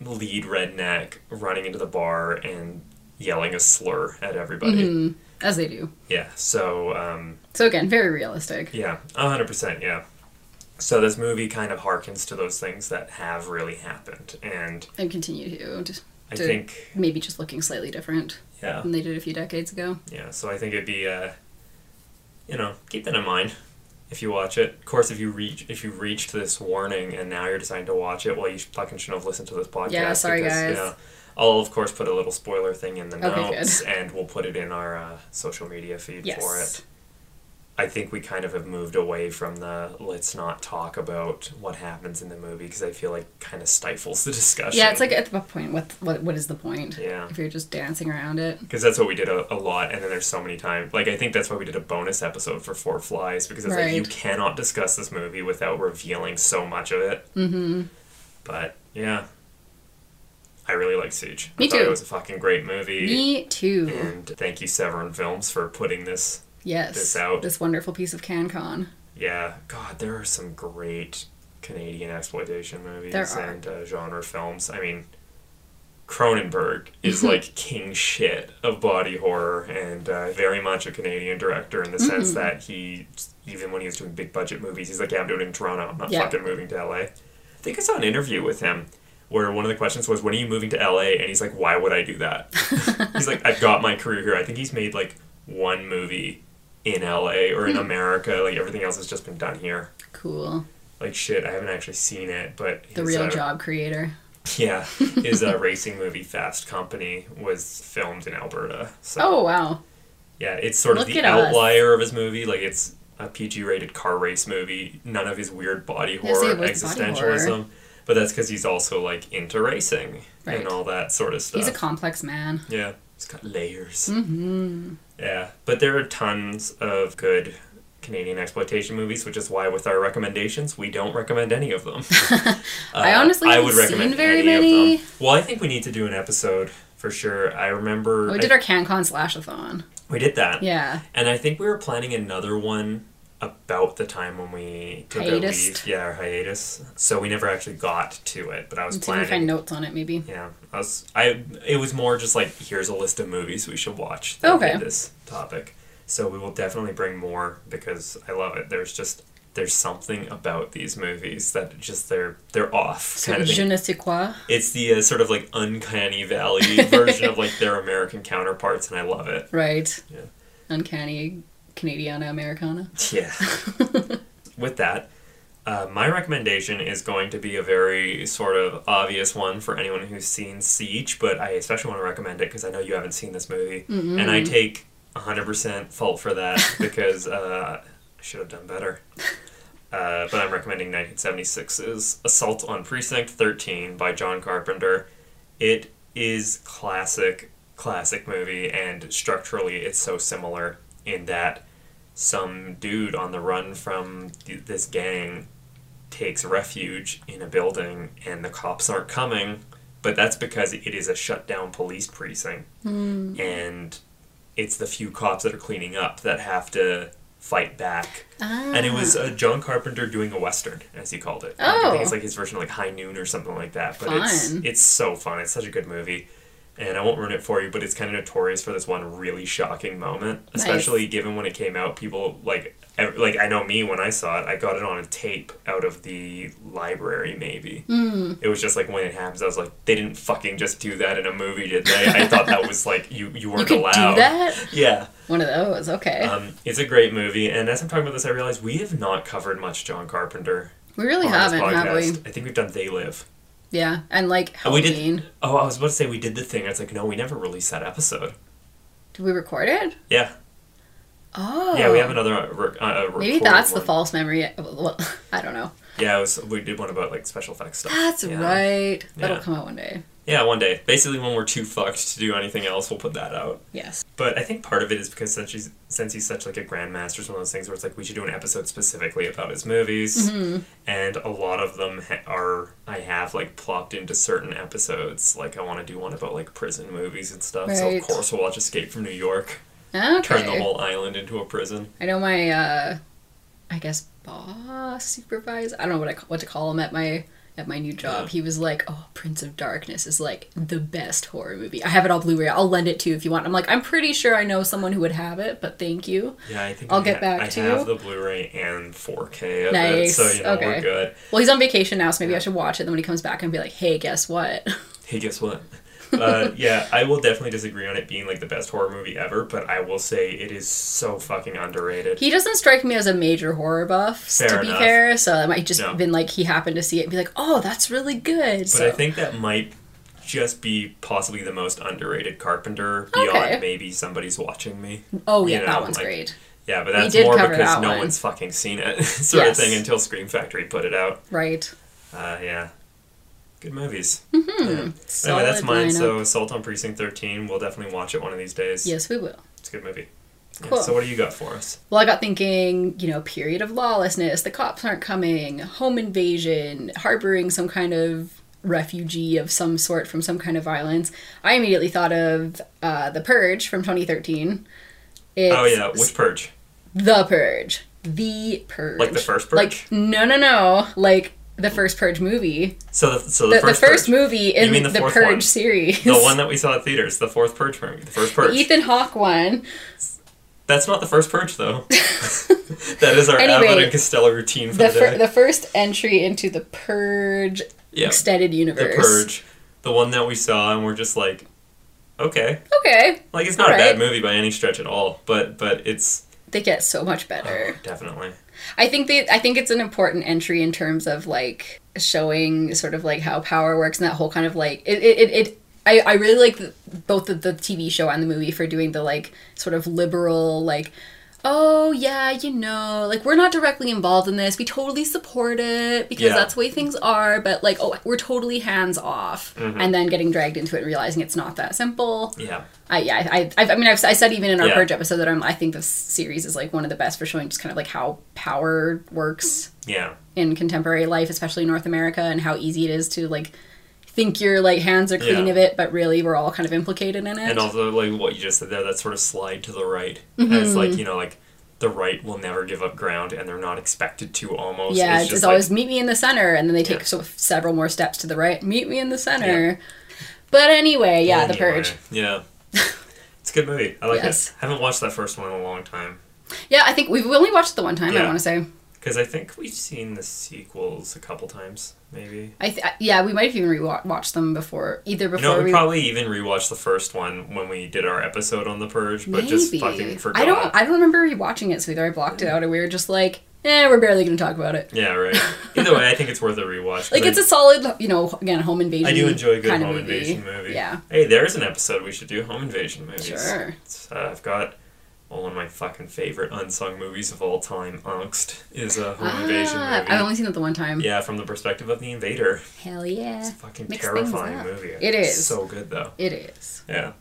the lead redneck running into the bar and yelling a slur at everybody. Mm-hmm. As they do. Yeah. So um, So again, very realistic. yeah, hundred percent. Yeah. So this movie kind of harkens to those things that have really happened, and And continue to. Just I to think maybe just looking slightly different yeah, than they did a few decades ago. Yeah, so I think it'd be, uh, you know, keep that in mind if you watch it. Of course, if you reach if you reached this warning and now you're deciding to watch it, well, you fucking shouldn't have listened to this podcast. Yeah, sorry, guys. You know, I'll of course put a little spoiler thing in the Okay, notes, and we'll put it in our uh, social media feed Yes. for it. I think we kind of have moved away from the let's not talk about what happens in the movie because I feel like kind of stifles the discussion. Yeah, it's like at what point? What what what is the point? Yeah. If you're just dancing around it. because that's what we did a, a lot and then there's so many times like i think that's why we did a bonus episode for four flies because it's like you cannot discuss this movie without revealing so much of it mm-hmm. but yeah i really like siege Me I too. it was a fucking great movie Me too. and thank you severin films for putting this Yes. this out. This wonderful piece of CanCon. yeah god there are some great canadian exploitation movies and uh, genre films i mean Cronenberg is like king shit of body horror and uh, very much a Canadian director in the sense Mm-hmm. that he, even when he was doing big budget movies, he's like, yeah, I'm doing it in Toronto. I'm not Yeah. fucking moving to LA. I think I saw an interview with him where one of the questions was, when are you moving to LA? And he's like, why would I do that? he's like, I've got my career here. I think he's made like one movie in LA or Hmm. in America. Like everything else has just been done here. Cool. Like shit, I haven't actually seen it, but The his, real uh, job creator. yeah, his uh, racing movie Fast Company was filmed in Alberta. So Oh wow. yeah, it's sort of the at us. outlier of his movie. Like it's a PG-rated car race movie. None of his weird body horror, was body existentialism. horror. But that's because he's also like into racing Right. and all that sort of stuff. He's a complex man. yeah, he's got layers. Mm-hmm. Yeah, but there are tons of good Canadian exploitation movies, which is why with our recommendations, we don't recommend any of them. I Uh, honestly I would recommend very any many. of them. Well, I think we need to do an episode for sure. I remember We I- did our CanCon slashathon. we did that, Yeah. and I think we were planning another one about the time when we took Hiatus. our leave. Yeah, our hiatus. So we never actually got to it, but I was Let's see if we planning. find notes on it maybe. Yeah, I was. I. It was more just like here's a list of movies we should watch. Okay. This topic, so we will definitely bring more because I love it. There's just there's something about these movies that just they're they're off So kind of je ne sais quoi. It's the uh, sort of like uncanny valley version of like their American counterparts, and I love it. Right. Yeah. Uncanny Canadiana Americana. Yeah. With that, uh, my recommendation is going to be a very sort of obvious one for anyone who's seen Siege, but I especially want to recommend it because I know you haven't seen this movie. And I take 100% fault for that because uh, I should have done better. Uh, but I'm recommending 1976's Assault on Precinct 13 by John Carpenter. It is classic, classic movie, and structurally it's so similar in that some dude on the run from th- this gang takes refuge in a building and the cops aren't coming but that's because it is a shut down police precinct. And it's the few cops that are cleaning up that have to fight back. And it was uh, john carpenter doing a western as he called it. Like, i Oh. think it's like his version of like high noon or something like that but it's it's so fun. It's such a good movie and I won't ruin it for you, but it's kind of notorious for this one really shocking moment, Nice. especially given when it came out. People like, like I know me when I saw it, I got it on a tape out of the library. Maybe Hmm. it was just like when it happens, I was like, they didn't fucking just do that in a movie, did they? I thought that was like you you You weren't could allowed. do that? Yeah, One of those, okay. um, it's a great movie, and as I'm talking about this, I realize we have not covered much John Carpenter. we really haven't, have we? I think we've done They Live. Yeah. And like Oh, we did- Halloween. Oh, I was about to say we did the thing. It's like no, we never released that episode. Did we record it? Yeah. Oh. Yeah, we have another. Uh, re- uh, Maybe that's the false memory. Well, I don't know. Yeah, it was. We did one about like special effects stuff. That's yeah. right. That'll Yeah. come out one day. Yeah, one day. Basically, when we're too fucked to do anything else, we'll put that out. Yes. But I think part of it is because since he's since he's such like a grandmaster, it's one of those things where it's like we should do an episode specifically about his movies, Mm-hmm. and a lot of them ha- are I have like plopped into certain episodes. Like I want to do one about like prison movies and stuff. So of course we'll watch Escape from New York, Okay. turn the whole island into a prison. I know my, uh, I guess boss supervisor. I don't know what I what to call him at my at my new job. Yeah. He was like, "Oh, Prince of Darkness is like the best horror movie. I have it all Blu-ray. I'll lend it to you if you want." I'm like, "I'm pretty sure I know someone who would have it, but thank you." Yeah, I think I'll I get ha- back I to you. I have the Blu-ray and 4K of it, Nice, so you know okay. we're good. Well, he's on vacation now, so maybe I should watch it. Then when he comes back, and be like, "Hey, guess what?" Hey, guess what? Uh, yeah, I will definitely disagree on it being like the best horror movie ever, but I will say it is so fucking underrated. he doesn't strike me as a major horror buff, to Fair be enough. fair. So it might just No. been like he happened to see it and be like, "Oh, that's really good." But so I think that might just be possibly the most underrated Carpenter beyond Okay. maybe somebody's watching me. oh yeah, you that one's like- great. Yeah, but that's more because no one. one's fucking seen it, sort Yes. of thing, until Scream Factory put it out. Right. Uh, yeah. Good movies. Mm-hmm. Yeah. Anyway, that's mine. lineup. So, Assault on Precinct 13. We'll definitely watch it one of these days. Yes, we will. It's a good movie. Yeah, Cool. So, what do you got for us? Well, I got thinking, you know, period of lawlessness, the cops aren't coming, home invasion, harboring some kind of refugee of some sort from some kind of violence. I immediately thought of uh, The Purge from 2013. It's oh, yeah. Which Purge? The Purge. The Purge. Like the first Purge? Like, no, no, no. Like the first Purge movie. So, the, so the, The, first, the first Purge. movie in the, the Purge one? series. The one that we saw at theaters, the fourth Purge movie. The first Purge. Ethan Hawke one. That's not the first Purge, though. that is our Anyway, Abbott and Costello routine for The, the, fir- the first entry into the Purge yeah. extended universe. The. Purge. The one that we saw, and we're just like, okay. Okay, Like, it's not a Alright. bad movie by any stretch at all, but but it's they get so much better. Oh, definitely. I think they I think it's an important entry in terms of like showing sort of like how power works and that whole kind of like it it, it, I, I really like the, both the, the TV show and the movie for doing the like sort of liberal like oh yeah you know like we're not directly involved in this we totally support it because Yeah. that's the way things are but like oh we're totally hands off Mm-hmm. and then getting dragged into it and realizing it's not that simple Yeah. I yeah, I, I, I mean, I've, I said even in our Yeah. purge episode that I'm, I think this series is like one of the best for showing just kind of like how power works Yeah. in contemporary life, especially North America, and how easy it is to like think your like hands are clean Yeah. of it, but really we're all kind of implicated in it. And also, like what you just said there, that sort of slide to the right. Mm-hmm. As like, you know, like the right will never give up ground and they're not expected to almost. yeah, it's it's, just like, always meet me in the center, and then they take Yeah. so, several more steps to the right. Meet me in the center. But anyway, yeah, the purge. Yeah. it's a good movie. I like Yes. it. haven't watched that first one in a long time. Yeah, I think we've only watched it the one time. I want to say. Because I think we've seen the sequels a couple times, maybe. I th- yeah, we might have even rewatched them before, either before know, we we probably even rewatched the first one when we did our episode on the Purge, but just fucking forgot. I don't. I don't remember rewatching it, so either I blocked it out, or we were just like, "Eh, we're barely going to talk about it." Yeah, right. Either way, I think it's worth a rewatch. Like it's a solid, you know, again, home invasion. I do enjoy a good home movie. invasion movie. Yeah, Hey, there's an episode we should do home invasion movies. Sure. It's, uh, I've got well, one of my fucking favorite unsung movies of all time. Angst is a home invasion Ah, movie. I've only seen it the one time. yeah, from the perspective of the invader. Hell yeah, It's a fucking Mix things terrifying movie. It It's so good though. it is. Yeah.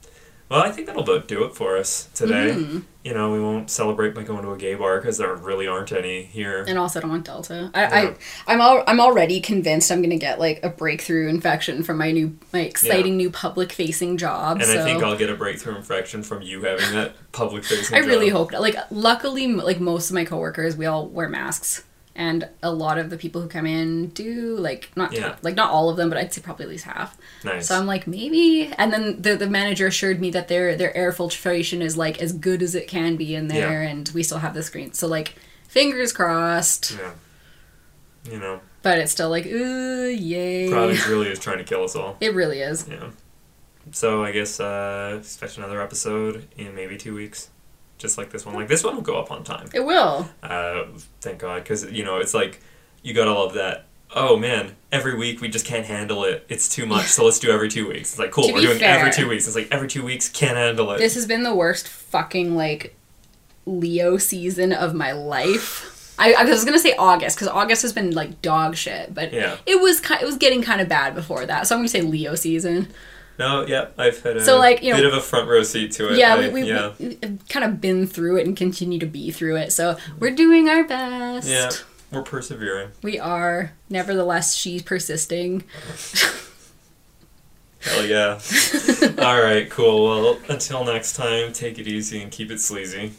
Well, I think that'll do it for us today. Mm-hmm. You know, we won't celebrate by going to a gay bar because there really aren't any here. And also, I don't want Delta. I, Yeah. I, I'm all, I'm already convinced I'm gonna get like a breakthrough infection from my new, my exciting new public facing job. And so. I think I'll get a breakthrough infection from you having that public facing. I really hope not. Like, luckily, like most of my coworkers, we all wear masks, and a lot of the people who come in do. Like, not Yeah. like not all of them, but I'd say probably at least half. Nice. So I'm like, maybe. And then the the manager assured me that their their air filtration is like as good as it can be in there, Yeah. and we still have the screen. So like, fingers crossed. yeah. You know, But it's still like, ooh, yay. Providence really is trying to kill us all. It really is. Yeah. So I guess uh, expect another episode in maybe two weeks, just like this one. Like this one will go up on time. It will. Uh, thank God, because you know it's like you gotta love that. Oh man, every week we just can't handle it. It's too much, so let's do every two weeks. It's like cool, To we're doing fair- every two weeks. It's like every two weeks can't handle it. This has been the worst fucking like Leo season of my life. I, I was gonna say August because August has been like dog shit, but Yeah. it was ki- it was getting kind of bad before that. So I'm gonna say Leo season. No, yeah, I've had a So, like, you know- bit of a front row seat to it. Yeah, I- we, we, yeah, we, have kind of been through it and continue to be through it. So we're doing our best. yeah, we're persevering. We are. Nevertheless, she's persisting. Hell yeah. All right, cool. Well, until next time, take it easy and keep it sleazy.